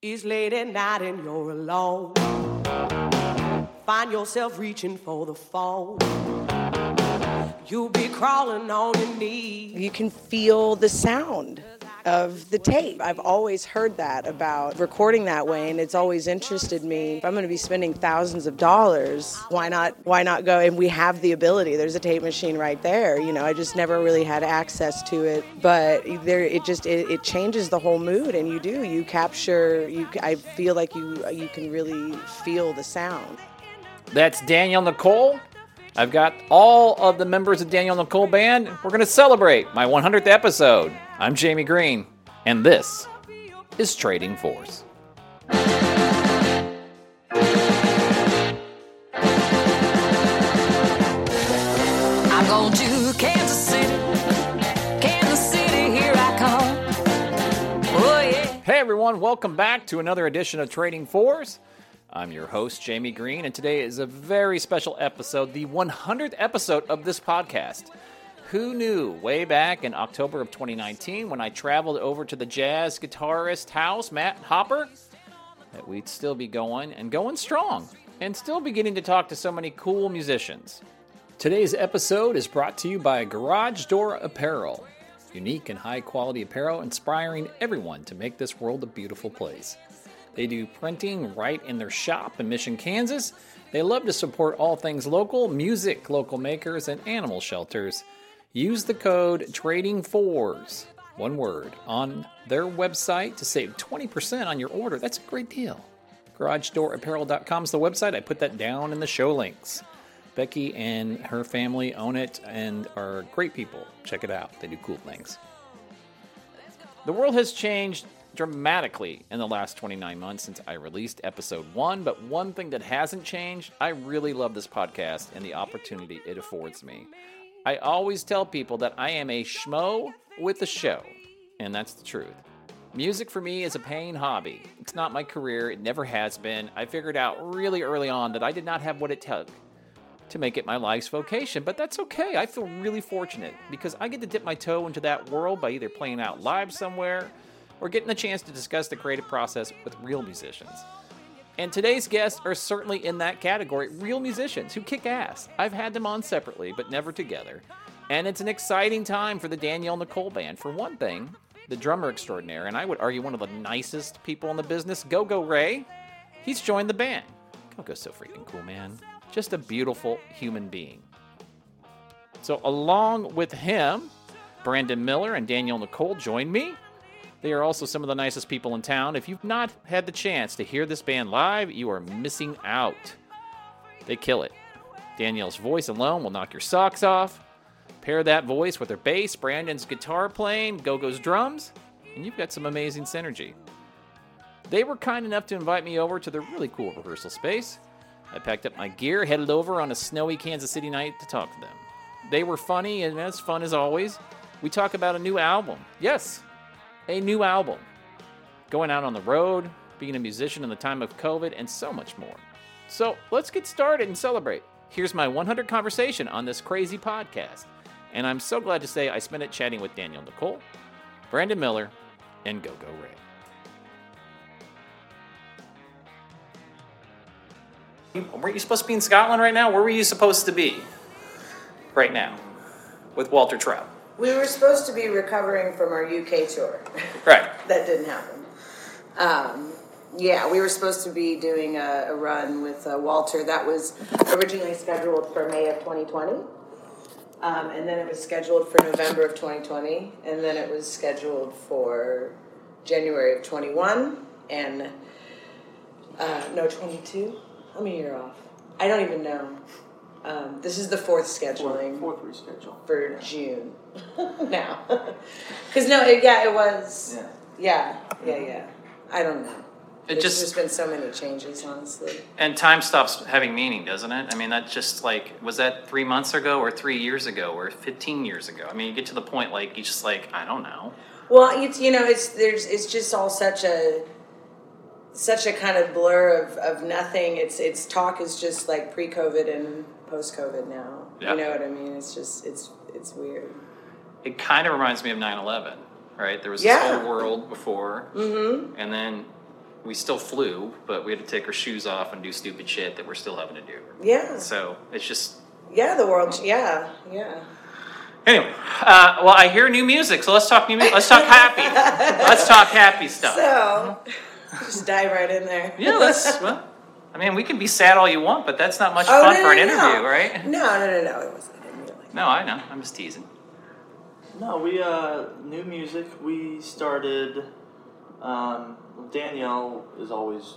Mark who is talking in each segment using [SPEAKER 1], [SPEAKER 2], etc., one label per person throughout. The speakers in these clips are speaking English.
[SPEAKER 1] It's late at night and you're alone. Find yourself reaching for the phone. You'll be crawling on your knees.
[SPEAKER 2] You can feel the sound of the tape. I've always heard that about recording that way and it's always interested me. If I'm going to be spending thousands of dollars, why not why not go and we have the ability. There's a tape machine right there. You know, I just never really had access to it, but there it just it, it changes the whole mood and you do. You capture you I feel like you you can really feel the sound.
[SPEAKER 3] That's Danielle Nicole. I've got all of the members of Danielle Nicole Band. We're going to celebrate my 100th episode. I'm Jamie Green, and this is Trading Fours.
[SPEAKER 4] I'm going to Kansas City. Kansas City, here I come. Oh.
[SPEAKER 3] Hey everyone, welcome back to another edition of Trading Fours. I'm your host, Jamie Green, and today is a very special episode, the 100th episode of this podcast. Who knew way back in October of 2019 when I traveled over to the jazz guitarist house, Matt Hopper, that we'd still be going and going strong and still beginning to talk to so many cool musicians. Today's episode is brought to you by Garage Door Apparel. Unique and high quality apparel inspiring everyone to make this world a beautiful place. They do printing right in their shop in Mission, Kansas. They love to support all things local, music, local makers, and animal shelters. Use the code TRADING4s, one word, on their website to save 20% on your order. That's a great deal. GarageDoorApparel.com is the website. I put that down in the show links. Becky and her family own it and are great people. Check it out, they do cool things. The world has changed dramatically in the last 29 months since I released episode one, but one thing that hasn't changed, I really love this podcast and the opportunity it affords me. I always tell people that I am a schmo with a show, and that's the truth. Music for me is a paying hobby. It's not my career, it never has been. I figured out really early on that I did not have what it took to make it my life's vocation, but that's okay. I feel really fortunate because I get to dip my toe into that world by either playing out live somewhere or getting the chance to discuss the creative process with real musicians. And today's guests are certainly in that category real musicians who kick ass. I've had them on separately, but never together. And it's an exciting time for the Danielle Nicole Band. For one thing, the drummer extraordinaire, and I would argue one of the nicest people in the business, Go Go Ray, he's joined the band. Go Go's so freaking cool, man. Just a beautiful human being. So, along with him, Brandon Miller and Danielle Nicole join me. They are also some of the nicest people in town. If you've not had the chance to hear this band live, you are missing out. They kill it. Danielle's voice alone will knock your socks off. Pair that voice with her bass, Brandon's guitar playing, Go Go's drums, and you've got some amazing synergy. They were kind enough to invite me over to their really cool rehearsal space. I packed up my gear, headed over on a snowy Kansas City night to talk to them. They were funny and as fun as always. We talk about a new album. Yes, a new album. Going out on the road, being a musician in the time of COVID, and so much more. So let's get started and celebrate. Here's my 100 conversation on this crazy podcast. And I'm so glad to say I spent it chatting with Danielle Nicole, Brandon Miller, and Go Go Ray. Were you supposed to be in Scotland right now? Where were you supposed to be right now with Walter Trout?
[SPEAKER 2] We were supposed to be recovering from our UK tour.
[SPEAKER 3] Right.
[SPEAKER 2] that didn't happen. Um, yeah, we were supposed to be doing a, a run with uh, Walter that was originally scheduled for May of 2020. Um, and then it was scheduled for November of 2020. And then it was scheduled for January of 21. And uh, no, 22. How many year off? I don't even know. Um, this is the fourth scheduling
[SPEAKER 5] Fourth reschedule.
[SPEAKER 2] for June now. Because no, it, yeah, it was.
[SPEAKER 5] Yeah.
[SPEAKER 2] Yeah, yeah, yeah. I don't know.
[SPEAKER 3] It
[SPEAKER 2] There's
[SPEAKER 3] just-
[SPEAKER 2] just been so many changes, honestly.
[SPEAKER 3] And time stops having meaning, doesn't it? I mean, that just like, was that three months ago or three years ago or 15 years ago? I mean, you get to the point like, you just like, I don't know.
[SPEAKER 2] Well, it's you know, it's there's it's just all such a such a kind of blur of, of nothing. It's it's talk is just like pre COVID and post COVID now.
[SPEAKER 3] Yeah.
[SPEAKER 2] You know what I mean? It's just it's it's weird.
[SPEAKER 3] It kind of reminds me of 9 11, right? There was
[SPEAKER 2] Yeah.
[SPEAKER 3] this whole world before, mm-hmm. and then we still flew, but we had to take our shoes off and do stupid shit that we're still having to do.
[SPEAKER 2] Yeah.
[SPEAKER 3] So it's just
[SPEAKER 2] Yeah, the world. Yeah, yeah.
[SPEAKER 3] anyway. Uh, well, I hear new music, so let's talk new music. Let's talk happy. let's talk happy stuff.
[SPEAKER 2] So, just dive right in there.
[SPEAKER 3] yeah, let's. Well, I mean, we can be sad all you want, but that's not much
[SPEAKER 2] Oh,
[SPEAKER 3] fun
[SPEAKER 2] no,
[SPEAKER 3] for an
[SPEAKER 2] no, no.
[SPEAKER 3] interview, right?
[SPEAKER 2] No, no, no, no. It wasn't. I didn't it like
[SPEAKER 3] No, I know. I'm just teasing.
[SPEAKER 5] No, we uh new music. We started. Um, Danielle is always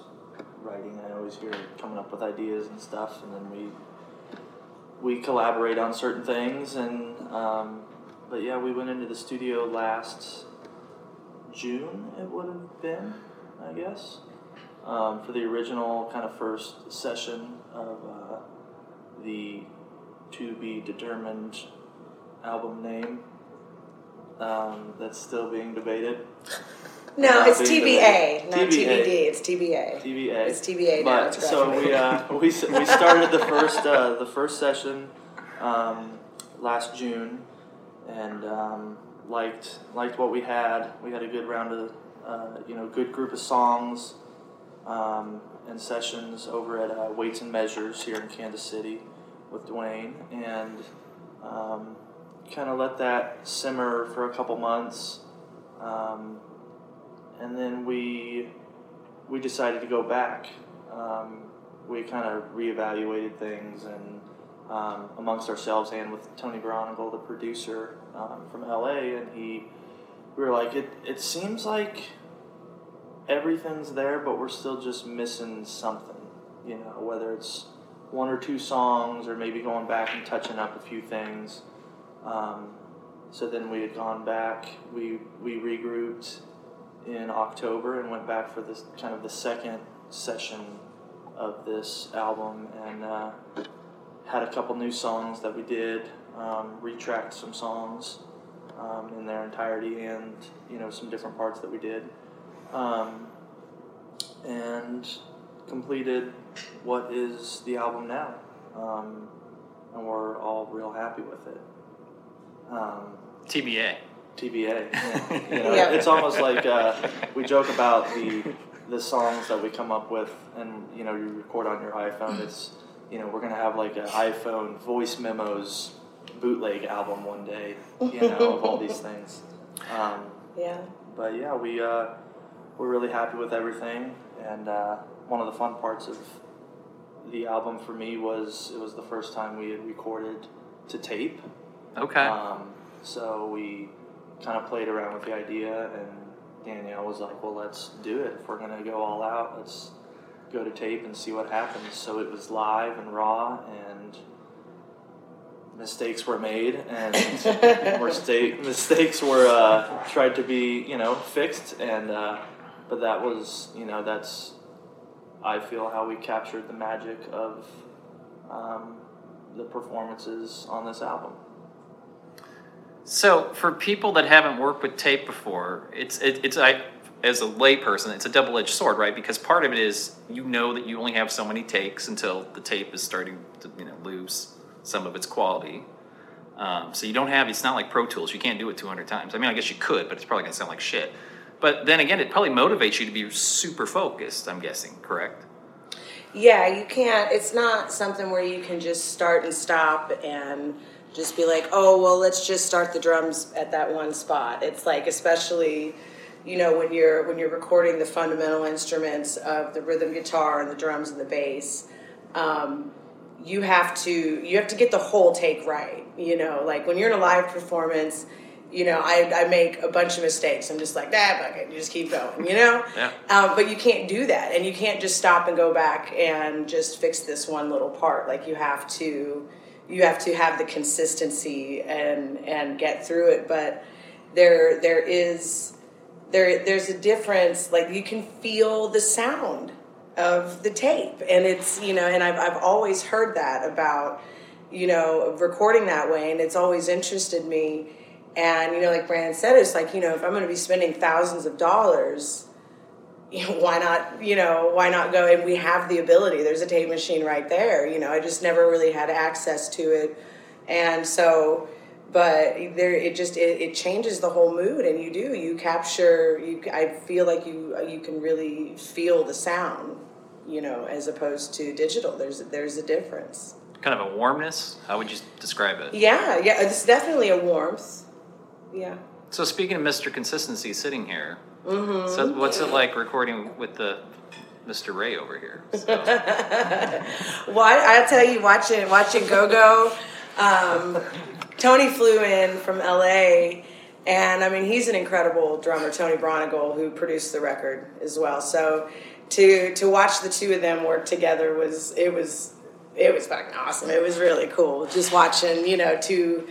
[SPEAKER 5] writing. I always hear coming up with ideas and stuff, and then we we collaborate on certain things. And um, but yeah, we went into the studio last June. It would have been, I guess, um, for the original kind of first session of uh, the to be determined album name um, that's still being debated.
[SPEAKER 2] No, it's TBA, not
[SPEAKER 5] TBA.
[SPEAKER 2] TBD. It's TBA.
[SPEAKER 5] TBA.
[SPEAKER 2] It's TBA now.
[SPEAKER 5] But
[SPEAKER 2] It's
[SPEAKER 5] so we uh, we we started the first uh, the first session um, last June, and um, liked liked what we had. We had a good round of uh, you know good group of songs um, and sessions over at uh, Weights and Measures here in Kansas City with Dwayne, and um, kind of let that simmer for a couple months. Um, and then we we decided to go back. Um, we kind of reevaluated things and um, amongst ourselves and with Tony Braunagel, the producer um, from LA, and he we were like, it it seems like everything's there, but we're still just missing something. You know, whether it's one or two songs or maybe going back and touching up a few things. Um, so then we had gone back. We we regrouped in October and went back for this kind of the second session of this album and uh, had a couple new songs that we did. Um, retracked some songs um, in their entirety and you know some different parts that we did, um, and completed what is the album now, um, and we're all real happy with it. Um,
[SPEAKER 3] TBA.
[SPEAKER 5] TBA. Yeah. You know,
[SPEAKER 2] Yeah.
[SPEAKER 5] It's almost like uh, we joke about the the songs that we come up with, and you know, you record on your iPhone. It's you know, we're gonna have like an iPhone voice memos bootleg album one day. You know, of all these things. Um,
[SPEAKER 2] yeah.
[SPEAKER 5] but yeah, we uh, we're really happy with everything, and uh, one of the fun parts of the album for me was it was the first time we had recorded to tape.
[SPEAKER 3] Okay.
[SPEAKER 5] Um, so we kind of played around with the idea, and Danielle was like, "Well, let's do it. If we're gonna go all out, let's go to tape and see what happens." So it was live and raw, and mistakes were made, and mistake, mistakes were uh, tried to be, you know, fixed, and uh, but that was, you know, that's I feel how we captured the magic of um, the performances on this album.
[SPEAKER 3] So, for people that haven't worked with tape before, it's it, it's I as a layperson, it's a double edged sword, right? Because part of it is you know that you only have so many takes until the tape is starting to you know lose some of its quality. Um, so you don't have it's not like Pro Tools. You can't do it 200 times. I mean, I guess you could, but it's probably gonna sound like shit. But then again, it probably motivates you to be super focused. I'm guessing, correct?
[SPEAKER 2] Yeah, you can't. It's not something where you can just start and stop and just be like, oh, well, let's just start the drums at that one spot. It's like, especially, you know, when you're when you're recording the fundamental instruments of the rhythm guitar and the drums and the bass. Um, you have to you have to get the whole take right. You know, like when you're in a live performance, you know, I, I make a bunch of mistakes. I'm just like, that, fuck it, you just keep going, you know?
[SPEAKER 3] Yeah.
[SPEAKER 2] Um, but you can't do that, and you can't just stop and go back and just fix this one little part. Like you have to, you have to have the consistency and and get through it. But there there is there there's a difference. Like you can feel the sound of the tape, and it's you know, and I've I've always heard that about you know recording that way, and it's always interested me. And you know, like Brandon said, it's like you know, if I'm going to be spending thousands of dollars you know, why not, you know, why not go? And we have the ability. There's a tape machine right there. You know, I just never really had access to it. And so but there it just it, it changes the whole mood and you do you capture you i feel like you you can really feel the sound you know as opposed to digital there's there's a difference
[SPEAKER 3] Kind of a warmness. How would you describe it?
[SPEAKER 2] yeah yeah it's definitely a warmth yeah
[SPEAKER 3] So speaking of Mr. Consistency sitting here,
[SPEAKER 2] Mm-hmm.
[SPEAKER 3] so what's it like recording with the Mr. Ray over here? So,
[SPEAKER 2] well I, i'll tell you watching watching go-go um, tony flew in from la and i mean he's an incredible drummer tony braunagel who produced the record as well so to to watch the two of them work together was it was it was fucking awesome it was really cool just watching you know two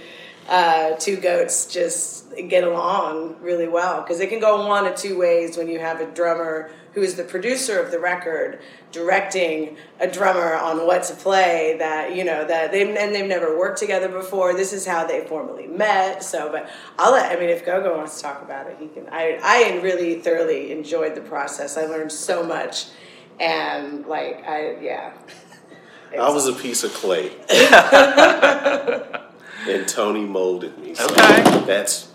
[SPEAKER 2] uh, two goats just get along really well. Because it can go one of two ways when you have a drummer who is the producer of the record directing a drummer on what to play that you know that they and they've never worked together before. This is how they formally met. So but i'll let i mean if gogo wants to talk about it he can i i really thoroughly enjoyed the process. I learned so much. And like i yeah.
[SPEAKER 6] I was a piece of clay. and Tony molded me. So
[SPEAKER 3] Okay.
[SPEAKER 6] That's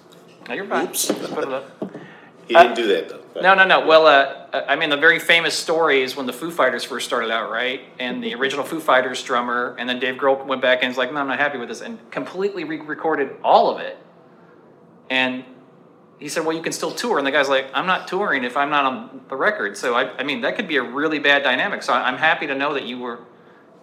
[SPEAKER 3] no, you're fine.
[SPEAKER 6] Oops.
[SPEAKER 3] Just put it up.
[SPEAKER 6] he didn't do that though.
[SPEAKER 3] No, no, no. Well, uh, I mean, the very famous story is when the Foo Fighters first started out, right? And the original Foo Fighters drummer, and then Dave Grohl went back and was like, "No, I'm not happy with this," and completely re-recorded all of it. And he said, "Well, you can still tour." And the guy's like, "I'm not touring if I'm not on the record." So I, I mean, that could be a really bad dynamic. So I'm happy to know that you were,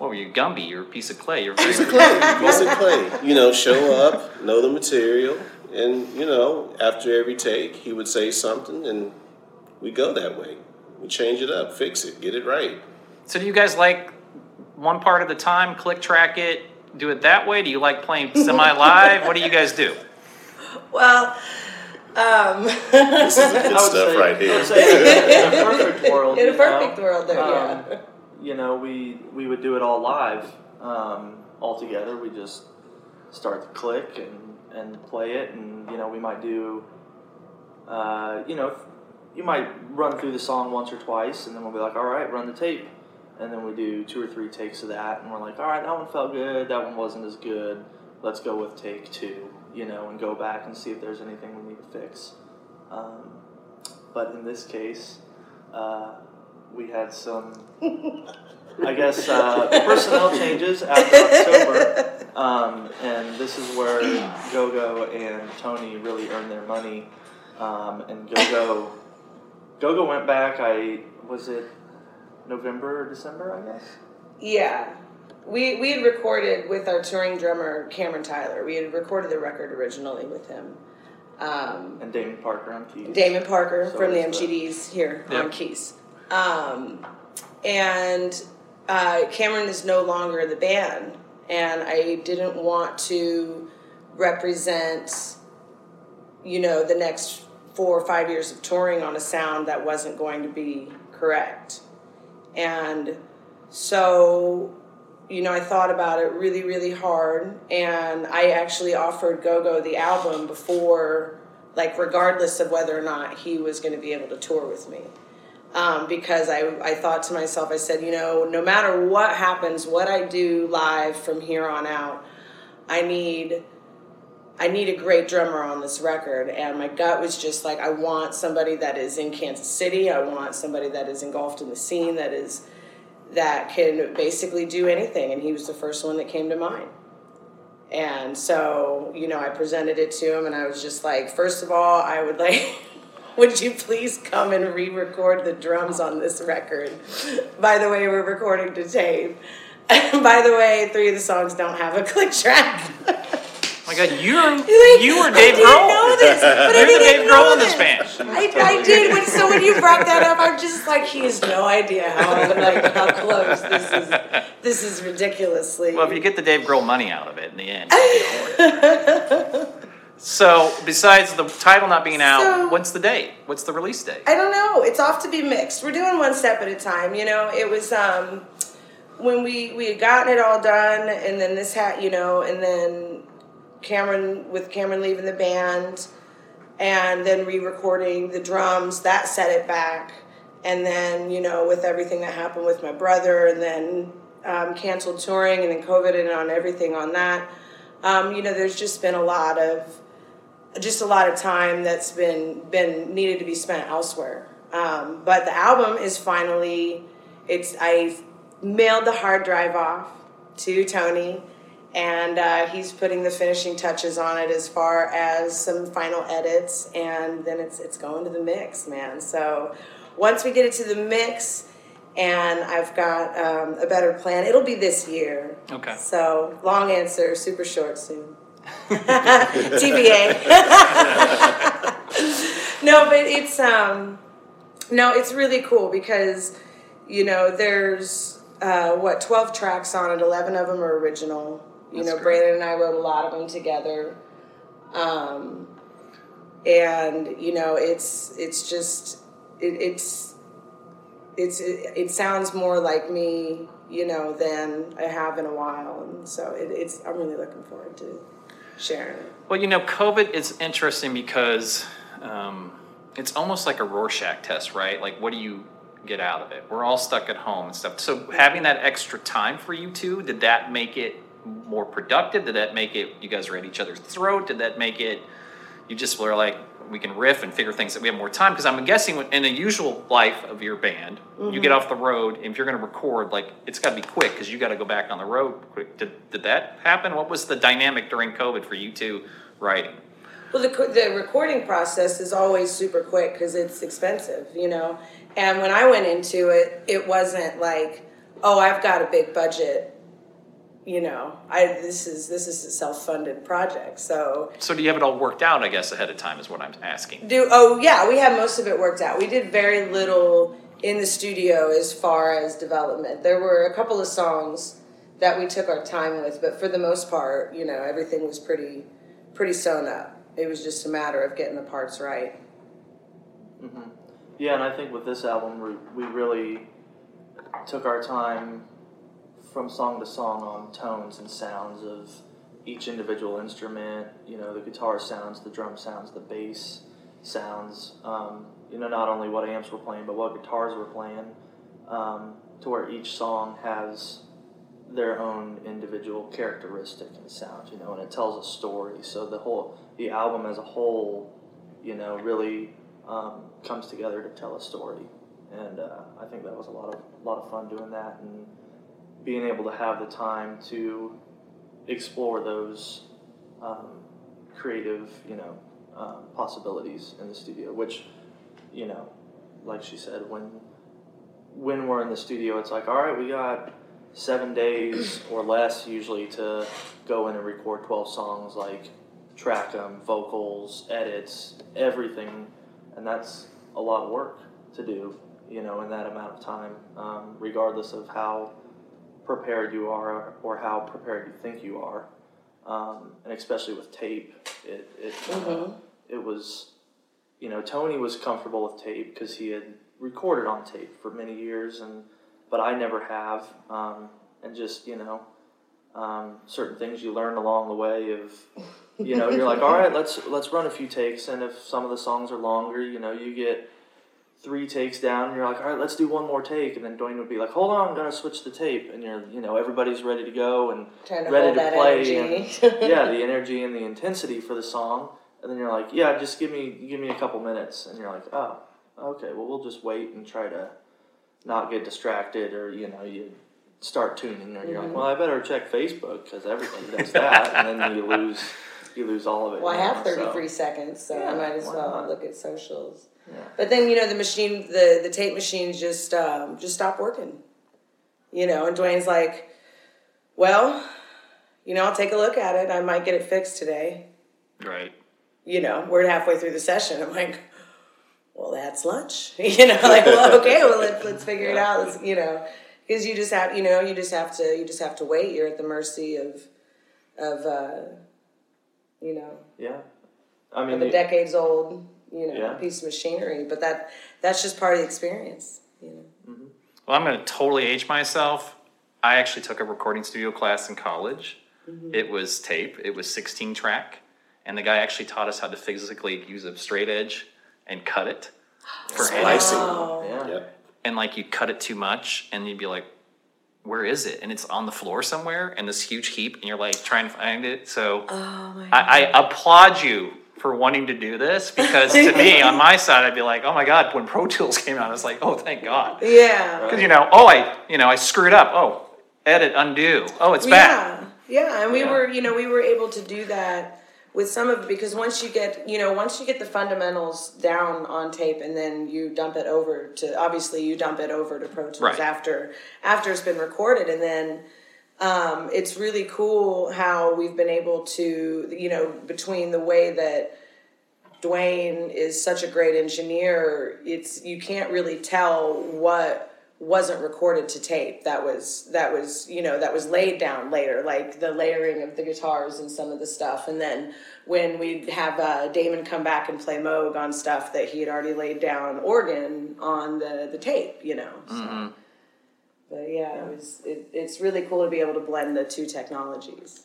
[SPEAKER 3] what were you, Gumby? You're a piece of clay. You're a
[SPEAKER 6] Piece of clay. Piece of clay. You know, show up, know the material, and you know, after every take, he would say something, and we go that way. We change it up, fix it, get it right.
[SPEAKER 3] So do you guys like one part at a time, click track it, do it that way? Do you like playing semi-live? what do you guys do?
[SPEAKER 2] well um
[SPEAKER 6] This is the good stuff
[SPEAKER 5] say-
[SPEAKER 6] right here.
[SPEAKER 5] say in a perfect world.
[SPEAKER 2] in a
[SPEAKER 5] you
[SPEAKER 2] perfect
[SPEAKER 5] know,
[SPEAKER 2] world there
[SPEAKER 5] um,
[SPEAKER 2] yeah
[SPEAKER 5] you know, we we would do it all live, um, all together. We just start the click and and play it, and you know, we might do, uh, you know, you might run through the song once or twice, and then we'll be like, all right, run the tape, and then we do two or three takes of that, and we're like, all right, that one felt good, that one wasn't as good. Let's go with take two, you know, and go back and see if there's anything we need to fix. Um, but in this case, uh, we had some, I guess, uh, personnel changes after October, um, and this is where GoGo and Tony really earned their money. Um, and GoGo, GoGo went back. I was it November or December, I guess.
[SPEAKER 2] Yeah. We, we had recorded with our touring drummer Cameron Tyler. We had recorded the record originally with him. Um,
[SPEAKER 5] And Damon Parker on keys.
[SPEAKER 2] Damon Parker
[SPEAKER 5] So
[SPEAKER 2] from the
[SPEAKER 5] is the-
[SPEAKER 2] MGDs here
[SPEAKER 3] Yep.
[SPEAKER 2] on keys. Um, and uh, Cameron is no longer in the band, and I didn't want to represent, you know, the next four or five years of touring on a sound that wasn't going to be correct. And so, you know, I thought about it really, really hard, and I actually offered GoGo the album before, like, regardless of whether or not he was going to be able to tour with me. Um, because I, I thought to myself, I said, you know, no matter what happens, what I do live from here on out, I need I need a great drummer on this record. And my gut was just like, I want somebody that is in Kansas City. I want somebody that is engulfed in the scene that is that can basically do anything. And he was the first one that came to mind. And so, you know, I presented it to him and I was just like, first of all, I would like would you please come and re-record the drums on this record? By the way, we're recording to tape. By the way, three of the songs don't have a click track.
[SPEAKER 3] Oh my God, you're
[SPEAKER 2] Like,
[SPEAKER 3] you were Dave Grohl.
[SPEAKER 2] know this, but I didn't
[SPEAKER 3] Dave Grohl in this
[SPEAKER 2] this.
[SPEAKER 3] band.
[SPEAKER 2] I, I did. When, so when you brought that up, I'm just like, he has no idea how like how close this is. This is ridiculously.
[SPEAKER 3] Well, if you get the Dave Grohl money out of it in the end. You'll be all right. so, besides the title not being out,
[SPEAKER 2] So-
[SPEAKER 3] what's the date? What's the release date?
[SPEAKER 2] I don't know. It's off to be mixed. We're doing one step at a time. You know, it was um, when we we had gotten it all done, and then this hat, you know, and then Cameron with Cameron leaving the band, and then re-recording the drums that set it back, and then you know with everything that happened with my brother, and then um, canceled touring, and then COVID and on everything on that. Um, you know, there's just been a lot of just a lot of time that's been been needed to be spent elsewhere. Um, but the album is finally it's I mailed the hard drive off to Tony, and uh, he's putting the finishing touches on it as far as some final edits, and then it's it's going to the mix, man. So once we get it to the mix. And I've got um, a better plan. It'll be this year.
[SPEAKER 3] Okay.
[SPEAKER 2] So long answer, super short soon. TBA. no, but it's um, no, it's really cool because you know there's uh, what twelve tracks on it. Eleven of them are original. You
[SPEAKER 3] That's
[SPEAKER 2] know,
[SPEAKER 3] great.
[SPEAKER 2] Brandon and I wrote a lot of them together. Um, and you know, it's it's just it, it's it's it, it sounds more like me, you know, than I have in a while, and so it, it's I'm really looking forward to sharing it.
[SPEAKER 3] Well, you know, COVID is interesting because um, it's almost like a Rorschach test, right? Like, what do you get out of it? We're all stuck at home and stuff. So, having that extra time for you two, did that make it more productive? Did that make it you guys are at each other's throat? Did that make it you just were like we can riff and figure things that we have more time? Because I'm guessing in the usual life of your band, you get mm-hmm. off the road. If you're going to record, like it's got to be quick because you got to go back on the road quick. Did, did that happen? What was the dynamic during COVID for you two writing?
[SPEAKER 2] Well, the, the recording process is always super quick because it's expensive, you know. And when I went into it, it wasn't like, oh, I've got a big budget, you know. I this is this is a self funded project, so
[SPEAKER 3] So do you have it all worked out? I guess ahead of time is what I'm asking.
[SPEAKER 2] do oh yeah, we had most of it worked out. We did very little in the studio as far as development. There were a couple of songs that we took our time with, but for the most part, you know, everything was pretty pretty sewn up. It was just a matter of getting the parts right. Mm-hmm.
[SPEAKER 5] Yeah, and I think with this album, we, we really took our time from song to song on tones and sounds of each individual instrument. You know, the guitar sounds, the drum sounds, the bass sounds. Um, you know, not only what amps we're playing, but what guitars we're playing. Um, to where each song has their own individual characteristic and sound. You know, and it tells a story. So the whole the album as a whole, you know, really um, comes together to tell a story, and uh, I think that was a lot of lot of fun doing that and being able to have the time to explore those um, creative, you know, um, possibilities in the studio. Which, you know, like she said, when when we're in the studio, it's like, all right, we got seven days or less usually to go in and record twelve songs, like track them, vocals, edits, everything and that's a lot of work to do, you know, in that amount of time, um, regardless of how prepared you are or how prepared you think you are, um, and especially with tape, it it uh, it was, you know, Tony was comfortable with tape because he had recorded on tape for many years, and but I never have, um, and just you know. Um, certain things you learn along the way of you know you're like all right let's let's run a few takes and if some of the songs are longer you know you get three takes down and you're like all right let's do one more take. And then Dwayne would be like hold on I'm gonna switch the tape. And you're you know everybody's ready to go and
[SPEAKER 2] to
[SPEAKER 5] ready to play and yeah the energy and the intensity for the song. And then you're like yeah just give me give me a couple minutes. And you're like oh okay well we'll just wait and try to not get distracted or you know you start tuning. Or you're
[SPEAKER 2] Mm-hmm.
[SPEAKER 5] like well I better check Facebook because everybody does that. And then you lose you lose all of it
[SPEAKER 2] Well, I have
[SPEAKER 5] know, so-
[SPEAKER 2] 33 seconds, so I might as well
[SPEAKER 5] not?
[SPEAKER 2] look at socials.
[SPEAKER 5] Yeah.
[SPEAKER 2] But then you know the machine, the the tape machines just um, just stopped working. You know, and Dwayne's like, "Well, you know, I'll take a look at it. I might get it fixed today."
[SPEAKER 3] Right.
[SPEAKER 2] You know, we're halfway through the session. I'm like, "Well, that's lunch." You know, like, well, okay, well, let's let's figure it out. Let's, you know, because you just have, you know, you just have to, you just have to wait. You're at the mercy of, of, uh, you know,
[SPEAKER 5] yeah I mean
[SPEAKER 2] of a
[SPEAKER 5] the-
[SPEAKER 2] decades old, you know,
[SPEAKER 5] Yeah.
[SPEAKER 2] piece of machinery. But that that's just part of the experience. You know. Mm-hmm.
[SPEAKER 3] Well, I'm going to totally age myself. I actually took a recording studio class in college. Mm-hmm. It was tape. It was 16 track, and the guy actually taught us how to physically use a straight edge and cut it for edits.
[SPEAKER 6] Splicing.
[SPEAKER 2] Oh.
[SPEAKER 5] yeah
[SPEAKER 6] Yep.
[SPEAKER 3] And like you cut it too much, and you'd be like, where is it? And it's on the floor somewhere in this huge heap, and you're like trying to find it. So
[SPEAKER 2] Oh my
[SPEAKER 3] I, I applaud you for wanting to do this because to me, on my side, I'd be like, oh my god, when Pro Tools came out, I was like, oh thank God,
[SPEAKER 2] Yeah.
[SPEAKER 3] because you know, oh I, you know, I screwed up. Oh, edit, undo. Oh, it's back.
[SPEAKER 2] Yeah, yeah, and we
[SPEAKER 3] Yeah.
[SPEAKER 2] were, you know, we were able to do that with some of it because once you get, you know, once you get the fundamentals down on tape, and then you dump it over to obviously you dump it over to Pro Tools
[SPEAKER 3] Right.
[SPEAKER 2] after after it's been recorded, and then um, it's really cool how we've been able to, you know, between the way that Dwayne is such a great engineer, it's you can't really tell what wasn't recorded to tape. That was that was you know that was laid down later, like the layering of the guitars and some of the stuff, and then when we'd have uh, Damon come back and play Moog on stuff that he had already laid down organ on the the tape, you know. So. But yeah, it was. It, it's really cool to be able to blend the two technologies.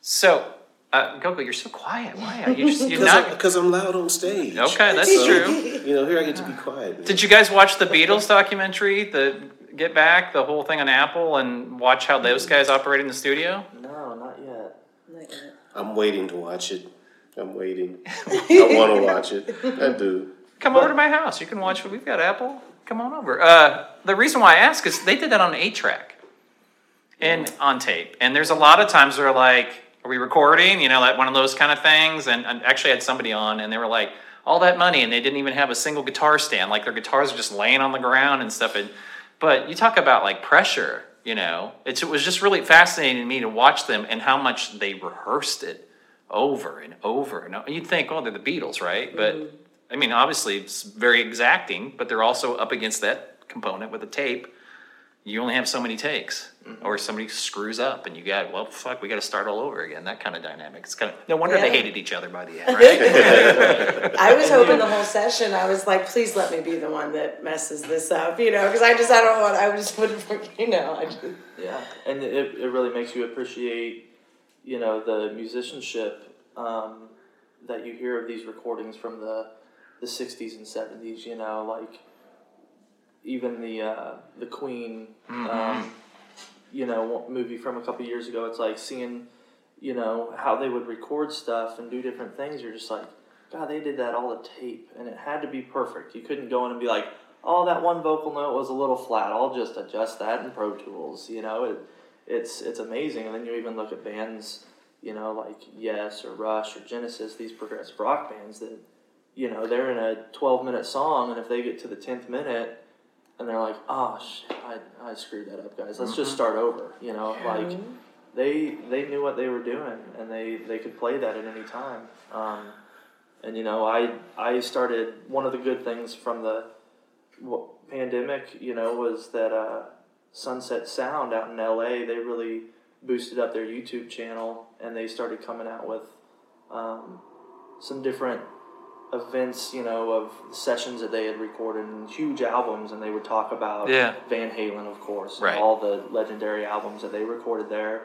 [SPEAKER 3] So, uh, Gogo, you're so quiet. Why are you just you're not?
[SPEAKER 6] Because I'm loud on stage.
[SPEAKER 3] Okay, that's
[SPEAKER 6] So,
[SPEAKER 3] true.
[SPEAKER 6] You know, here I get to be quiet. man.
[SPEAKER 3] Did you guys watch the Beatles documentary, the Get Back, the whole thing on Apple, and watch how those guys operate in the studio?
[SPEAKER 5] No, not yet.
[SPEAKER 2] Like, uh,
[SPEAKER 6] I'm waiting to watch it. I'm waiting. I want to watch it. I do.
[SPEAKER 3] Come over to my house. You can watch. We've got Apple. Come on over. Uh, the reason why I ask is they did that on eight track and on tape. And there's a lot of times they're like, "Are we recording?" You know, like one of those kind of things. And, and actually, I had somebody on, and they were like, "All that money," and they didn't even have a single guitar stand. Like their guitars are just laying on the ground and stuff. And but you talk about like pressure. You know, it's, it was just really fascinating to me to watch them and how much they rehearsed it over and over and over. You'd think, oh, they're the Beatles, right? But I mean, obviously, it's very exacting, but they're also up against that component with the tape. You only have so many takes, or somebody screws up, and you got well, fuck, we got to start all over again. That kind of dynamic. It's kind of no wonder they hated each other by the end, right?
[SPEAKER 2] I was hoping the whole session. I was like, please let me be the one that messes this up, you know, because I just I don't want. I just wouldn't, you know. I just,
[SPEAKER 5] Yeah, and it, it really makes you appreciate, you know, the musicianship um, that you hear of these recordings from the the '60s and '70s. You know, like even the uh, the Queen, um, you know, movie from a couple years ago. It's like seeing, you know, how they would record stuff and do different things. You're just like, God, they did that all the tape, and it had to be perfect. You couldn't go in and be like, oh, that one vocal note was a little flat. I'll just adjust that in Pro Tools. You know, it, it's it's amazing. And then you even look at bands, you know, like Yes or Rush or Genesis, these progressive rock bands that, you know, they're in a twelve minute song, and if they get to the tenth minute, and they're like, oh shit, I, I screwed that up, guys. Let's just start over. You know, like they they knew what they were doing, and they they could play that at any time. Um, and you know, I I started one of the good things from the pandemic, you know, was that uh, Sunset Sound out in LA. They really boosted up their YouTube channel, and they started coming out with um, some different events, you know, of sessions that they had recorded and huge albums, and they would talk about
[SPEAKER 3] Yeah.
[SPEAKER 5] Van Halen, of course,
[SPEAKER 3] Right.
[SPEAKER 5] all the legendary albums that they recorded there,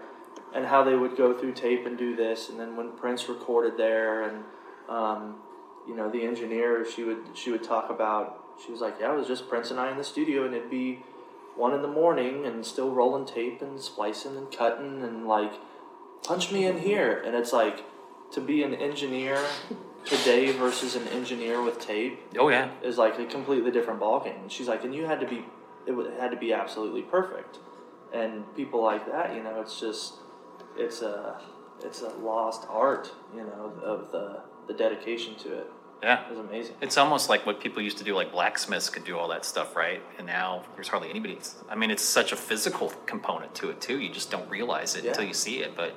[SPEAKER 5] and how they would go through tape and do this, and then when Prince recorded there, and um, you know, the engineer, she would she would talk about. She was like, "Yeah, it was just Prince and I in the studio, and it'd be one in the morning, and still rolling tape and splicing and cutting, and like, punch me in here." And it's like to be an engineer today versus an engineer with tape
[SPEAKER 3] oh yeah,
[SPEAKER 5] is like a completely different ballgame. And she's like, and you had to be, it had to be absolutely perfect. And people like that, you know, it's just, it's a, it's a lost art, you know, of the the dedication to it.
[SPEAKER 3] yeah.
[SPEAKER 5] It was amazing.
[SPEAKER 3] It's almost like what people used to do, like blacksmiths could do all that stuff, right? And now there's hardly anybody. I mean, it's such a physical component to it too. You just don't realize it
[SPEAKER 5] Yeah.
[SPEAKER 3] until you see it. But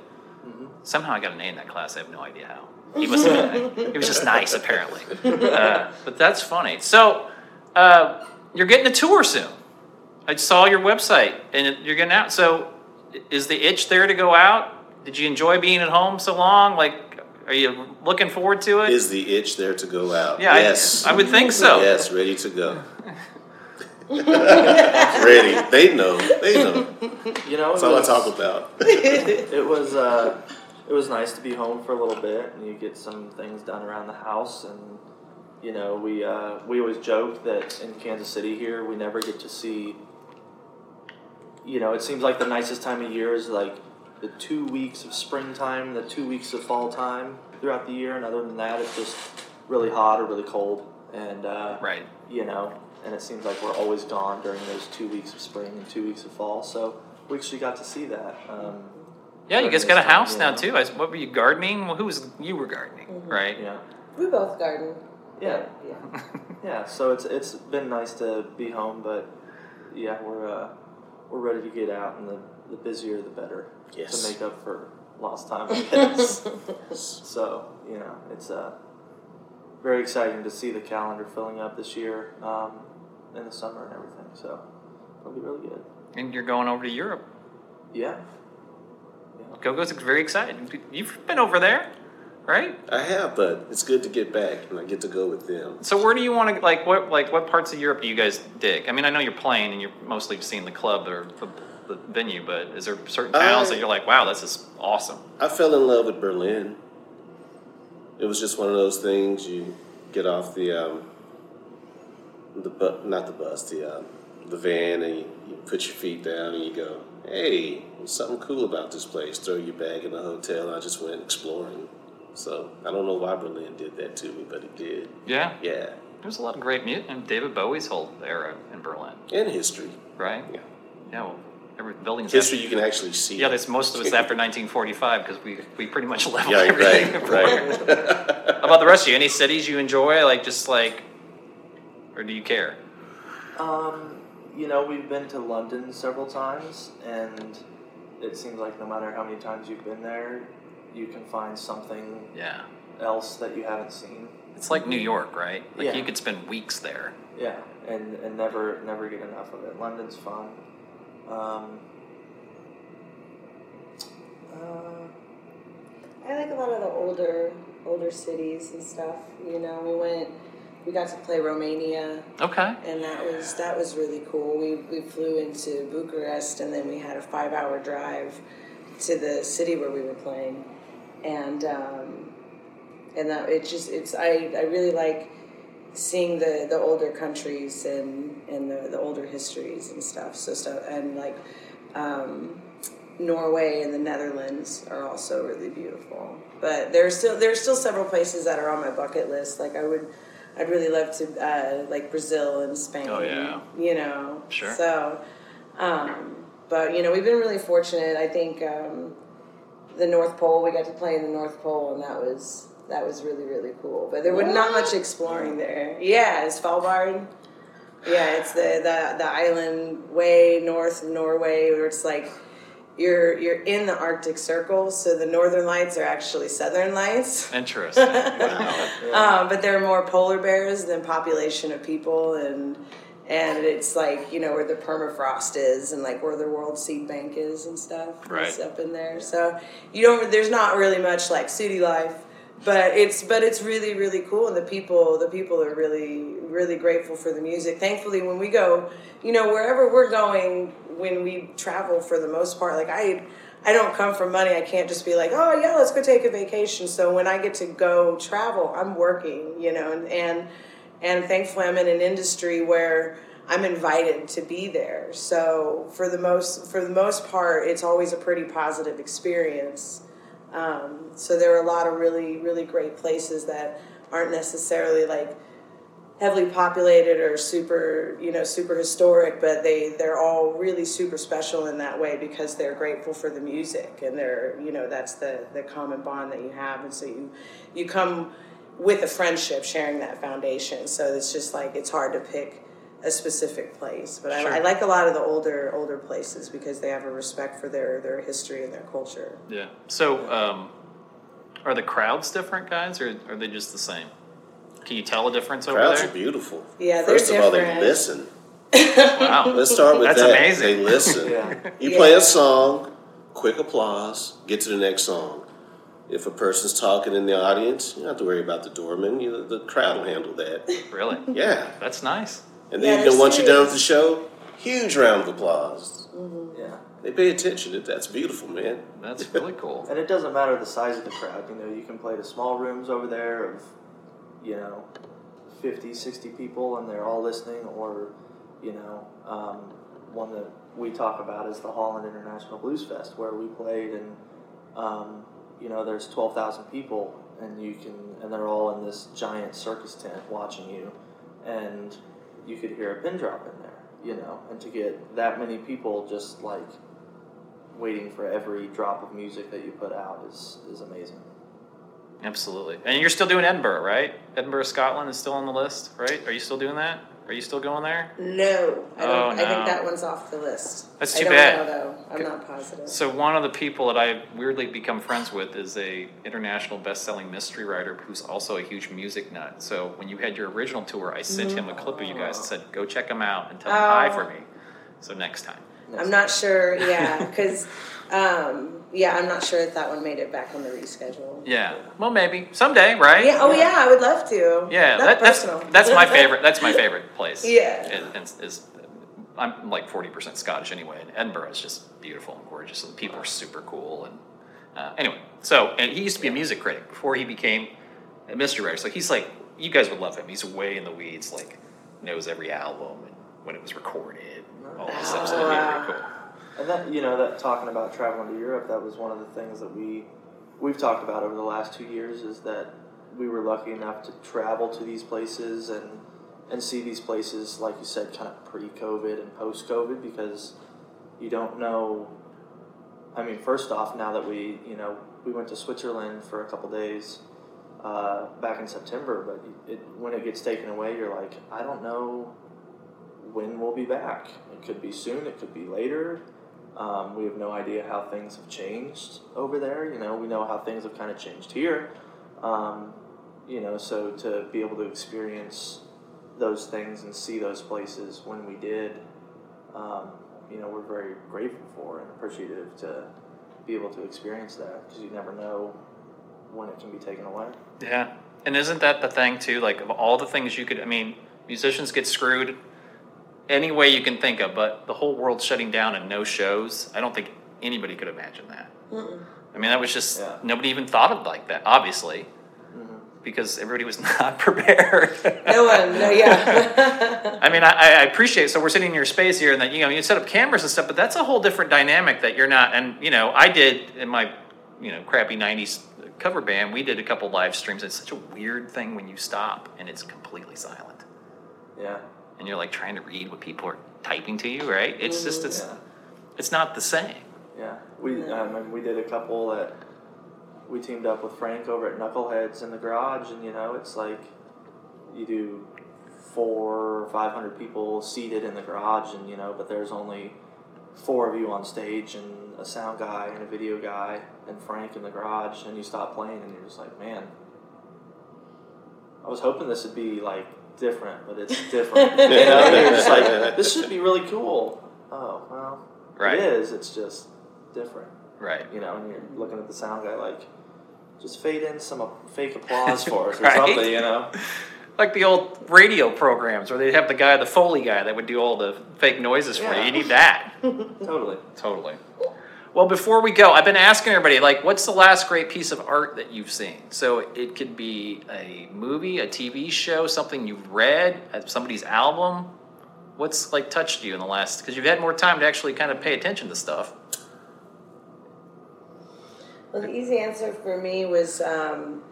[SPEAKER 3] mm-hmm. somehow I got an A in that class. I have no idea how. He must have been. he was just nice, apparently. Uh, but that's funny. So uh, you're getting a tour soon. I saw your website, and you're getting out. So is the itch there to go out? Did you enjoy being at home so long? Like, are you looking forward to it?
[SPEAKER 6] Is the itch there to go out?
[SPEAKER 3] Yeah,
[SPEAKER 6] yes.
[SPEAKER 3] I, would think so.
[SPEAKER 6] Yes, ready to go. ready. They know. They know.
[SPEAKER 5] You know,
[SPEAKER 6] That's
[SPEAKER 5] it
[SPEAKER 6] all I talk about.
[SPEAKER 5] it was, uh, it was nice to be home for a little bit, and you get some things done around the house, and you know, we uh, we always joke that in Kansas City here we never get to see you know, it seems like the nicest time of year is like the two weeks of springtime, the two weeks of fall time throughout the year, and other than that, it's just really hot or really cold, and uh,
[SPEAKER 3] Right.
[SPEAKER 5] you know, and it seems like we're always gone during those two weeks of spring and two weeks of fall. So we actually got to see that. Um,
[SPEAKER 3] Yeah, you guys got a house now too. I, what were you gardening? Well, who was you were gardening, right?
[SPEAKER 5] Yeah,
[SPEAKER 2] We both garden.
[SPEAKER 5] yeah,
[SPEAKER 2] Yeah.
[SPEAKER 5] yeah. So it's it's been nice to be home, but yeah, we're uh, we're ready to get out, and the, the busier the better
[SPEAKER 6] Yes.
[SPEAKER 5] to make up for lost time. So you know, it's uh, very exciting to see the calendar filling up this year um, in the summer and everything. So it'll be really good.
[SPEAKER 3] And you're going over to Europe.
[SPEAKER 5] Yeah.
[SPEAKER 3] Gogo's very excited. You've been over there, right?
[SPEAKER 6] I have, but it's good to get back and I get to go with them.
[SPEAKER 3] So where do you want to like? What like what parts of Europe do you guys dig? I mean, I know you're playing and you're mostly seeing the club or the, the venue, but is there certain towns
[SPEAKER 6] I-
[SPEAKER 3] that you're like, wow, this is awesome?
[SPEAKER 6] I fell in love with Berlin. It was just one of those things you get off the um, the bu- not the bus, the um, the van, and you, you put your feet down and you go, "Hey, there's something cool about this place." Throw your bag in the hotel. I just went exploring. So I don't know why Berlin did that to me, but it did.
[SPEAKER 3] Yeah,
[SPEAKER 6] Yeah,
[SPEAKER 3] there's a lot of great music. And David Bowie's whole era in Berlin,
[SPEAKER 6] and history.
[SPEAKER 3] right?
[SPEAKER 6] Yeah.
[SPEAKER 3] Yeah, well, every building's
[SPEAKER 6] History you can actually see.
[SPEAKER 3] Yeah, that's most of it's after 1945 because we we pretty much leveled
[SPEAKER 6] Yeah,
[SPEAKER 3] everything.
[SPEAKER 6] right, right.
[SPEAKER 3] How about the rest of you? Any cities you enjoy? Like just like, or do you care?
[SPEAKER 5] Um, you know, we've been to London several times, and it seems like no matter how many times you've been there, you can find something
[SPEAKER 3] Yeah,
[SPEAKER 5] else that you haven't seen.
[SPEAKER 3] it's like New York, right? Like
[SPEAKER 5] Yeah.
[SPEAKER 3] you could spend weeks there.
[SPEAKER 5] Yeah, and, and never never get enough of it. London's fun. Um,
[SPEAKER 2] Uh, I like a lot of the older older cities and stuff. You know, we went, we got to play Romania,
[SPEAKER 3] Okay.
[SPEAKER 2] and that was that was really cool. We we flew into Bucharest, and then we had a five hour drive to the city where we were playing, and um, and that it just it's I I really like seeing the the older countries and and the, the older histories and stuff. So stuff and like. Um, Norway and the Netherlands are also really beautiful. But there's still there's still several places that are on my bucket list. Like I would, I'd really love to uh, like Brazil and Spain.
[SPEAKER 3] Oh, yeah.
[SPEAKER 2] You know.
[SPEAKER 3] Sure.
[SPEAKER 2] So, um, but you know we've been really fortunate. I think um, the North Pole we got to play in the North Pole and that was that was really really cool. But there was not much exploring there. Yeah, it's Svalbard. Yeah, it's the, the the island way north of Norway where it's like you're you're in the Arctic Circle, so the northern lights are actually southern lights.
[SPEAKER 3] Interesting.
[SPEAKER 2] Um, but there are more polar bears than population of people, and and it's like you know where the permafrost is, and like where the World Seed Bank is and stuff.
[SPEAKER 3] Right.
[SPEAKER 2] It's up in there, so you don't. There's not really much like city life, but it's but it's really really cool, and the people the people are really really grateful for the music. Thankfully, when we go, you know, wherever we're going, when we travel for the most part, like I. I don't come from money. I can't just be like, oh yeah, let's go take a vacation. So when I get to go travel, I'm working, you know, and and, and thankfully I'm in an industry where I'm invited to be there. So for the most for the most part, it's always a pretty positive experience. Um, so there are a lot of really really great places that aren't necessarily like heavily populated or super you know super historic but they they're all really super special in that way because they're grateful for the music and they're you know that's the the common bond that you have. And so you you come with a friendship sharing that foundation. So it's just like it's hard to pick a specific place but
[SPEAKER 3] Sure.
[SPEAKER 2] I, I like a lot of the older older places because they have a respect for their their history and their culture
[SPEAKER 3] yeah. So, um, are the crowds different, guys, or are they just the same? Can you tell a difference over there?
[SPEAKER 6] Crowds are beautiful.
[SPEAKER 2] Yeah, they're
[SPEAKER 6] First of all, they listen.
[SPEAKER 3] Wow.
[SPEAKER 6] Let's start with
[SPEAKER 3] That's
[SPEAKER 6] that.
[SPEAKER 3] amazing.
[SPEAKER 6] They listen.
[SPEAKER 5] Yeah.
[SPEAKER 6] You
[SPEAKER 2] Yeah.
[SPEAKER 6] play a song, quick applause, get to the next song. If a person's talking in the audience, you don't have to worry about the doorman. You, the crowd will handle that.
[SPEAKER 3] Really?
[SPEAKER 6] Yeah.
[SPEAKER 3] That's nice.
[SPEAKER 6] And
[SPEAKER 2] Yeah,
[SPEAKER 6] then you know,
[SPEAKER 2] they're
[SPEAKER 6] once you're done with the show, huge round of applause.
[SPEAKER 5] yeah.
[SPEAKER 6] They pay attention. That's beautiful, man.
[SPEAKER 3] That's really cool.
[SPEAKER 5] And it doesn't matter the size of the crowd. You know, you can play to small rooms over there of, you know, 50, 60 people and they're all listening, or, you know, um, one that we talk about is the Holland International Blues Fest, where we played, and um, you know, there's twelve thousand people, and you can, and they're all in this giant circus tent watching you, and you could hear a pin drop in there, you know, and to get that many people just like waiting for every drop of music that you put out is is amazing.
[SPEAKER 3] Absolutely. And you're still doing Edinburgh, right? Edinburgh, Scotland is still on the list, right? Are you still doing that? Are you still going there?
[SPEAKER 2] No, I don't.
[SPEAKER 3] Oh,
[SPEAKER 2] I think that one's off the list.
[SPEAKER 3] That's
[SPEAKER 2] I
[SPEAKER 3] too
[SPEAKER 2] don't
[SPEAKER 3] bad.
[SPEAKER 2] Know, though. I'm not positive.
[SPEAKER 3] So one of the people that I've weirdly become friends with is a international best-selling mystery writer who's also a huge music nut. So when you had your original tour, I sent him a clip of you guys and said, "Go check him out and tell him hi
[SPEAKER 2] Oh.
[SPEAKER 3] for me." So next time.
[SPEAKER 2] I'm not sure. Yeah, because um, yeah, I'm not sure if that one made it back on the reschedule.
[SPEAKER 3] Yeah. Well, maybe someday, right?
[SPEAKER 2] Yeah. Oh yeah, I would love to.
[SPEAKER 3] Yeah, that, that's that's my favorite. That's my favorite place.
[SPEAKER 2] Yeah.
[SPEAKER 3] is, is I'm like forty percent Scottish anyway, and Edinburgh is just beautiful and gorgeous, and the people are super cool. And uh, anyway, so and he used to be a music critic before he became a mystery writer. So he's like, you guys would love him. He's way in the weeds, like knows every album and when it was recorded, and all this stuff. So that'd be really cool.
[SPEAKER 5] And that you know that talking about traveling to Europe, that was one of the things that we we've talked about over the last two years is that we were lucky enough to travel to these places and and see these places, like you said, kind of pre-COVID and post-COVID, because you don't know. I mean, first off, now that we you know we went to Switzerland for a couple days uh, back in September, but it, when it gets taken away, you're like, I don't know when we'll be back. It could be soon, it could be later. Um, we have no idea how things have changed over there. You know, we know how things have kind of changed here. Um, you know, so to be able to experience those things and see those places when we did, um, you know, we're very grateful for and appreciative to be able to experience that because you never know when it can be taken away.
[SPEAKER 3] Yeah, and isn't that the thing too? Like of all the things you could, I mean, musicians get screwed any way you can think of, but the whole world shutting down and no shows. I don't think anybody could imagine that. I mean, that was just
[SPEAKER 5] Yeah.
[SPEAKER 3] nobody even thought of like that, obviously, mm-hmm. because everybody was not prepared.
[SPEAKER 2] No one. No. Yeah.
[SPEAKER 3] I mean, I, I appreciate. So we're sitting in your space here, and that you know you set up cameras and stuff, but that's a whole different dynamic that you're not. And you know, I did in my you know crappy '90s cover band. We did a couple live streams. It's such a weird thing when you stop and it's completely silent,
[SPEAKER 5] Yeah.
[SPEAKER 3] And you're like trying to read what people are typing to you. Right? It's just it's
[SPEAKER 5] Yeah.
[SPEAKER 3] it's not the same.
[SPEAKER 5] Yeah, we um, and we did a couple that we teamed up with Frank over at Knuckleheads in the garage, and you know it's like you do four or five hundred people seated in the garage, and you know, but there's only four of you on stage, and a sound guy and a video guy and Frank in the garage, and you stop playing, and you're just like, man, I was hoping this would be like different, but it's different. you know, you're just like, this should be really cool. Oh well,
[SPEAKER 3] Right.
[SPEAKER 5] it is. It's just different
[SPEAKER 3] Right.
[SPEAKER 5] you know, and you're looking at the sound guy like, just fade in some fake applause for us or
[SPEAKER 3] Right.
[SPEAKER 5] something, you know.
[SPEAKER 3] Like the old radio programs where they'd have the guy, the Foley guy, that would do all the fake noises for you. You need that.
[SPEAKER 5] Totally.
[SPEAKER 3] Totally. Well, before we go, I've been asking everybody, like, what's the last great piece of art that you've seen? So it could be a movie, a TV show, something you've read, uh, somebody's album. What's like touched you in the last? Because you've had more time to actually kind of pay attention to stuff.
[SPEAKER 2] Well, the easy answer for me was um,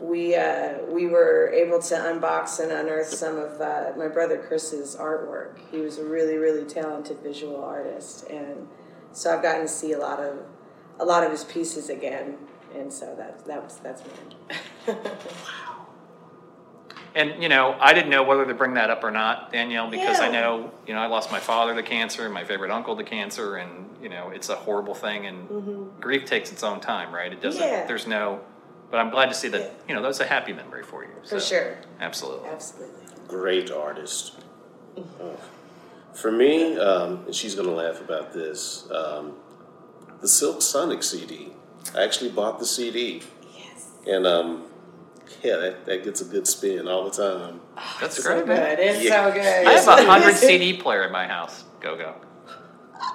[SPEAKER 2] we uh, we were able to unbox and unearth some of uh, my brother Chris's artwork. He was a really really talented visual artist, and so I've gotten to see a lot of a lot of his pieces again, and so that that was that's mine.
[SPEAKER 3] And you know, I didn't know whether to bring that up or not, Danielle, because I know you know I lost my father to cancer, my favorite uncle to cancer, and you know it's a horrible thing, and grief takes its own time, right? It doesn't.
[SPEAKER 2] Mm-hmm. Yeah.
[SPEAKER 3] There's no. But I'm glad to see that
[SPEAKER 2] Yeah.
[SPEAKER 3] you know that was a happy memory for you.
[SPEAKER 2] For sure,
[SPEAKER 3] Absolutely.
[SPEAKER 2] absolutely.
[SPEAKER 6] Great artist. Uh, for me, um, and she's going to laugh about this, um, the Silk Sonic CD. I actually bought the CD.
[SPEAKER 2] Yes.
[SPEAKER 6] And um, yeah, that, that gets a good spin all the time.
[SPEAKER 3] That's
[SPEAKER 2] So
[SPEAKER 3] great.
[SPEAKER 2] good. It's
[SPEAKER 6] Yeah.
[SPEAKER 2] so good.
[SPEAKER 3] I have a hundred CD player in my house. Go go.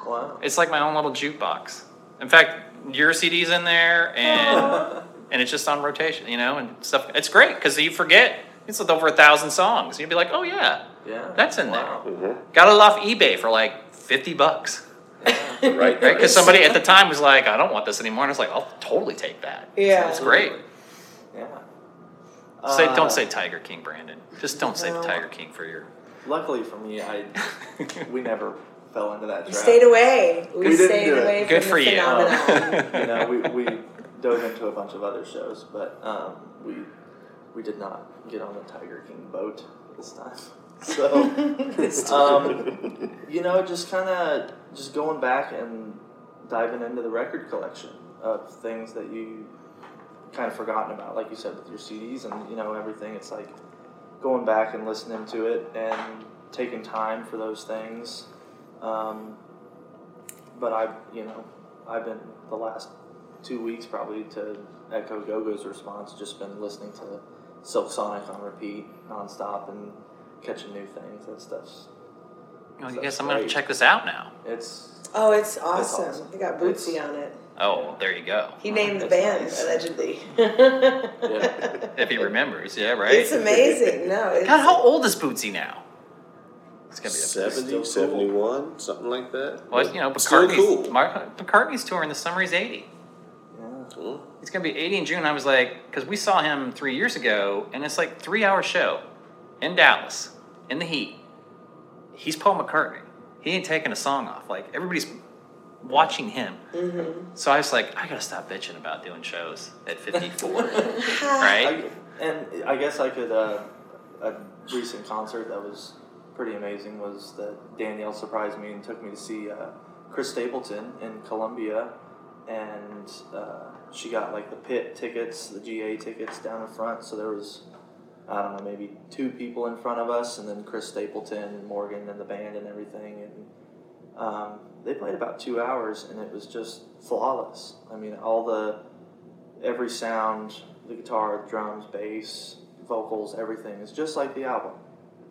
[SPEAKER 5] Wow.
[SPEAKER 3] It's like my own little jukebox. In fact, your CD's in there, and and it's just on rotation, you know, and stuff. It's great because you forget. It's with over a thousand songs. You'd be like, oh yeah,
[SPEAKER 5] Yeah.
[SPEAKER 3] That's in
[SPEAKER 5] Wow.
[SPEAKER 3] there. got it off eBay for like fifty bucks,
[SPEAKER 6] right?
[SPEAKER 3] right? Because somebody at the time was like, "I don't want this anymore," and I was like, "I'll totally take that."
[SPEAKER 2] Yeah.
[SPEAKER 3] it's great.
[SPEAKER 5] Yeah.
[SPEAKER 3] Say,
[SPEAKER 5] Uh,
[SPEAKER 3] don't say Tiger King, Brandon. Just don't say the Tiger King for your.
[SPEAKER 5] Luckily for me, I we never fell into that
[SPEAKER 2] We
[SPEAKER 5] trap.
[SPEAKER 2] stayed away. We,
[SPEAKER 5] We didn't
[SPEAKER 2] stayed
[SPEAKER 5] do it.
[SPEAKER 2] away
[SPEAKER 3] Good
[SPEAKER 2] from
[SPEAKER 3] for
[SPEAKER 2] the
[SPEAKER 3] you.
[SPEAKER 2] phenomenon.
[SPEAKER 5] you know, we, we dove into a bunch of other shows, but um, we we did not get on the Tiger King boat this time. So, um, you know, just kind of just going back and diving into the record collection of things that you kind of forgotten about, like you said with your CDs and you know everything. It's like going back and listening to it and taking time for those things. Um, but I've you know, I've been the last two weeks probably to echo Gogo's response. Just been listening to Silk Sonic on repeat nonstop and catching new things. That stuff's
[SPEAKER 3] Oh, I
[SPEAKER 5] That's
[SPEAKER 3] guess I'm gonna have to
[SPEAKER 5] great.
[SPEAKER 3] check this out now.
[SPEAKER 5] it's
[SPEAKER 2] Oh, it's awesome.
[SPEAKER 5] awesome.
[SPEAKER 2] They got Bootsy on it.
[SPEAKER 3] Oh, there you go.
[SPEAKER 2] He named the band
[SPEAKER 5] nice.
[SPEAKER 2] allegedly.
[SPEAKER 5] yeah.
[SPEAKER 3] If he remembers, yeah, right.
[SPEAKER 2] It's amazing. No, it's,
[SPEAKER 3] God, how old is Bootsy now? It's gonna be. A,
[SPEAKER 6] 70,
[SPEAKER 5] Still cool.
[SPEAKER 6] 71, something like that.
[SPEAKER 3] well, you know,
[SPEAKER 6] Still
[SPEAKER 3] McCartney's,
[SPEAKER 6] cool.
[SPEAKER 3] Mar- McCartney's touring this summer. He's 80.
[SPEAKER 5] yeah.
[SPEAKER 3] He's gonna be 80 in June. I was like, because we saw him three years ago, and it's like three hour show in Dallas in the heat. He's Paul McCartney. He ain't taking a song off. Like everybody's watching him. So I was like, I gotta stop bitching about doing shows at 54, right?
[SPEAKER 5] I, and I guess I could. Uh, a recent concert that was pretty amazing was that Danielle surprised me and took me to see uh, Chris Stapleton in Columbia, and uh, she got like the pit tickets, the GA tickets down in front. So there was, I don't know, maybe two people in front of us, and then Chris Stapleton and Morgan and the band and everything, and um, they played about two hours, and it was just flawless. I mean, all the every sound, the guitar, the drums, bass, vocals, everything is just like the album,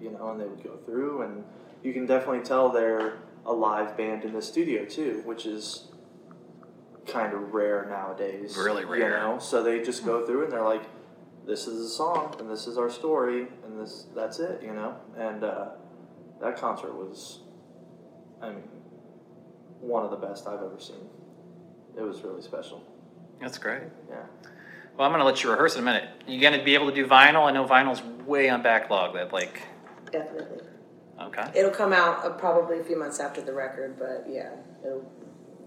[SPEAKER 5] you know. And they would go through, and you can definitely tell they're a live band in the studio too, which is kind of rare nowadays.
[SPEAKER 3] Really rare.
[SPEAKER 5] You know, so they just go through and they're like, "This is a song, and this is our story, and this that's it," you know. And uh, that concert was, I mean, one of the best I've ever seen. It was really special.
[SPEAKER 3] That's great.
[SPEAKER 5] Yeah.
[SPEAKER 3] Well, I'm gonna let you rehearse in a minute. You gonna be able to do vinyl? I know vinyl's way on backlog. That like,
[SPEAKER 2] definitely.
[SPEAKER 3] okay.
[SPEAKER 2] It'll come out uh, probably a few months after the record, but yeah, it'll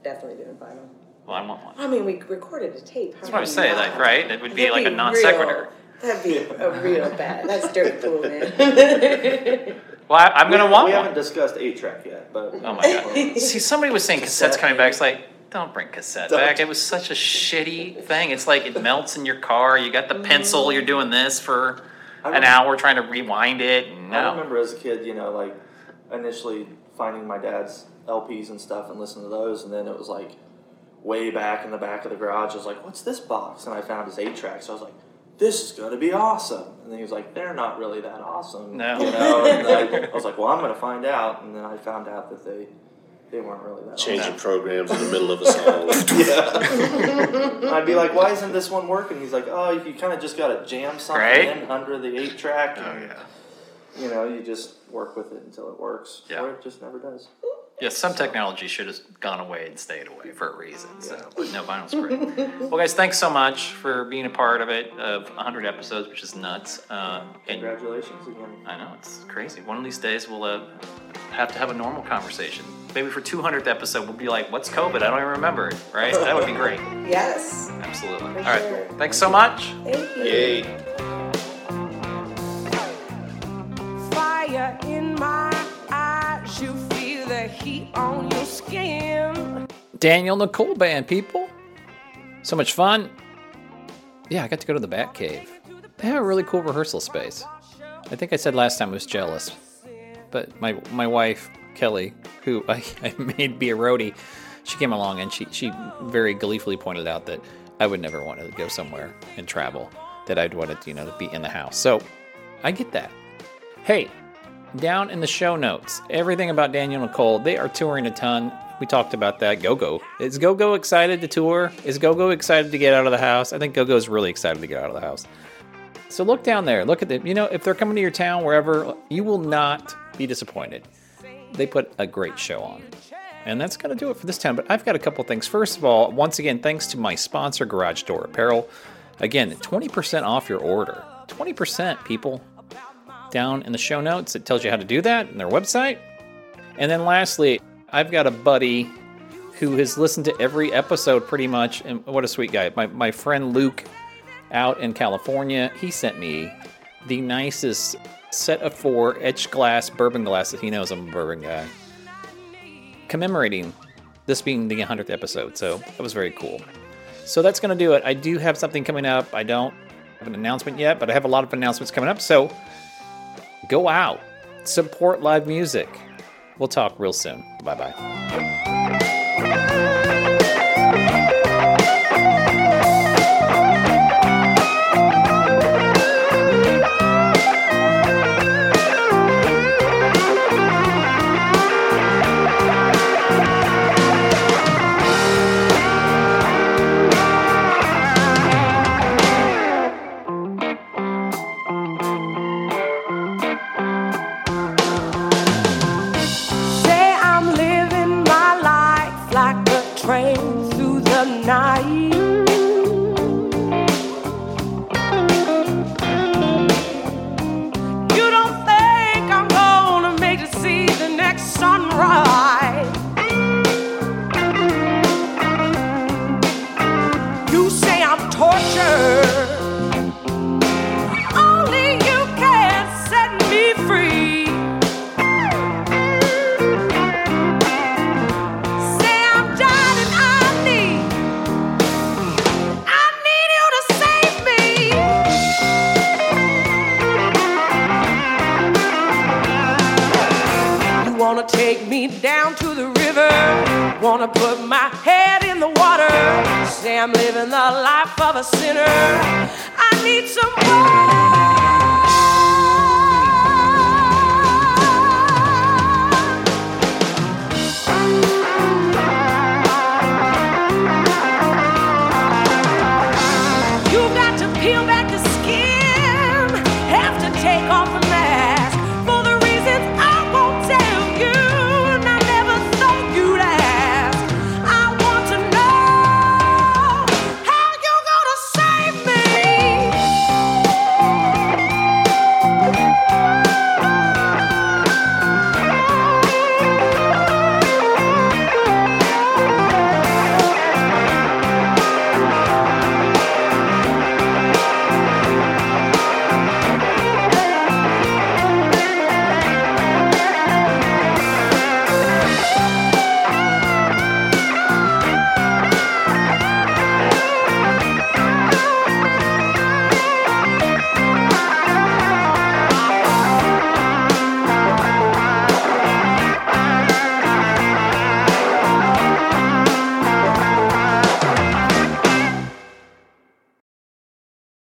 [SPEAKER 2] definitely do in vinyl.
[SPEAKER 3] Well, I want one.
[SPEAKER 2] I mean, we recorded a tape. How
[SPEAKER 3] That's what I
[SPEAKER 2] do
[SPEAKER 3] was saying, like, right? It would be
[SPEAKER 2] That'd
[SPEAKER 3] like a non sequitur.
[SPEAKER 2] That'd be a real bad. That's dirt pool, man.
[SPEAKER 3] Well, I, I'm gonna
[SPEAKER 5] we,
[SPEAKER 3] want
[SPEAKER 5] We
[SPEAKER 3] one.
[SPEAKER 5] haven't discussed eight track yet, but
[SPEAKER 3] Oh my god! See, somebody was saying cassettes coming back. It's like, don't bring cassette
[SPEAKER 5] Don't.
[SPEAKER 3] back. It was such a shitty thing. It's like it melts in your car. You got the pencil. You're mm. doing this for
[SPEAKER 5] I
[SPEAKER 3] an hour trying to rewind it.
[SPEAKER 5] I remember as a kid, you know, like initially finding my dad's LPs and stuff and listening to those, and then it was like way back in the back of the garage. I was like, "What's this box?" And I found his eight tracks. So I was like, "This is gonna be awesome." And then he was like, "They're not really that awesome."
[SPEAKER 3] No.
[SPEAKER 5] you know. And I, I was like, "Well, I'm gonna find out." And then I found out that they they weren't really that
[SPEAKER 6] Changing
[SPEAKER 5] awesome.
[SPEAKER 6] programs in the middle of a song.
[SPEAKER 5] Yeah. I'd be like, "Why isn't this one working?" He's like, "Oh, you kind of just gotta jam something
[SPEAKER 3] Right?
[SPEAKER 5] in under the eight track."
[SPEAKER 3] Oh
[SPEAKER 5] and,
[SPEAKER 3] yeah.
[SPEAKER 5] You know, you just work with it until it works,
[SPEAKER 3] Yeah.
[SPEAKER 5] or it just never does.
[SPEAKER 3] Yeah, some technology should have gone away and stayed away for a reason. So, but no, vinyl's great. well, guys, thanks so much for being a part of it of 100 episodes, which is nuts. Uh, and
[SPEAKER 5] Congratulations again.
[SPEAKER 3] I know it's crazy. One of these days we'll uh, have to have a normal conversation. Maybe for 200th episode we'll be like, "What's COVID? I don't even remember it." Right? That would be great.
[SPEAKER 2] yes.
[SPEAKER 3] Absolutely.
[SPEAKER 2] For
[SPEAKER 3] All right.
[SPEAKER 2] sure.
[SPEAKER 3] Thanks so much.
[SPEAKER 2] Thank you.
[SPEAKER 6] Yay.
[SPEAKER 1] On your skin.
[SPEAKER 3] Danielle Nicole Band, people. So much fun. Yeah, I got to go to the Bat Cave. They have a really cool rehearsal space. I think I said last time I was jealous, but my my wife Kelly, who I, I made be a roadie, she came along and she she very gleefully pointed out that I would never want to go somewhere and travel. That I'd want to you know to be in the house. So I get that. Hey, down in the show notes, everything about Danielle Nicole. They are touring a ton. We talked about that. Go Go. Is Go Go excited to tour? Is Go Go excited to get out of the house? I think Go Go is really excited to get out of the house. So look down there. Look at them. You know, if they're coming to your town, wherever, you will not be disappointed. they put a great show on. And that's going to do it for this time. But I've got a couple things. First of all, once again, thanks to my sponsor, Garage Door Apparel. Again, 20% off your order. 20%, people. Down in the show notes, it tells you how to do that in their website. And then lastly, I've got a buddy who has listened to every episode pretty much. And what a sweet guy. My, my friend Luke out in California, he sent me the nicest set of four etched glass bourbon glasses. He knows I'm a bourbon guy. Commemorating this being the 100th episode. So that was very cool. So that's going to do it. I do have something coming up. I don't have an announcement yet, but I have a lot of announcements coming up. So go out, support live music. We'll talk real soon. Bye bye.
[SPEAKER 1] Wanna put my head in the water. Say I'm living the life of a sinner. I need some more.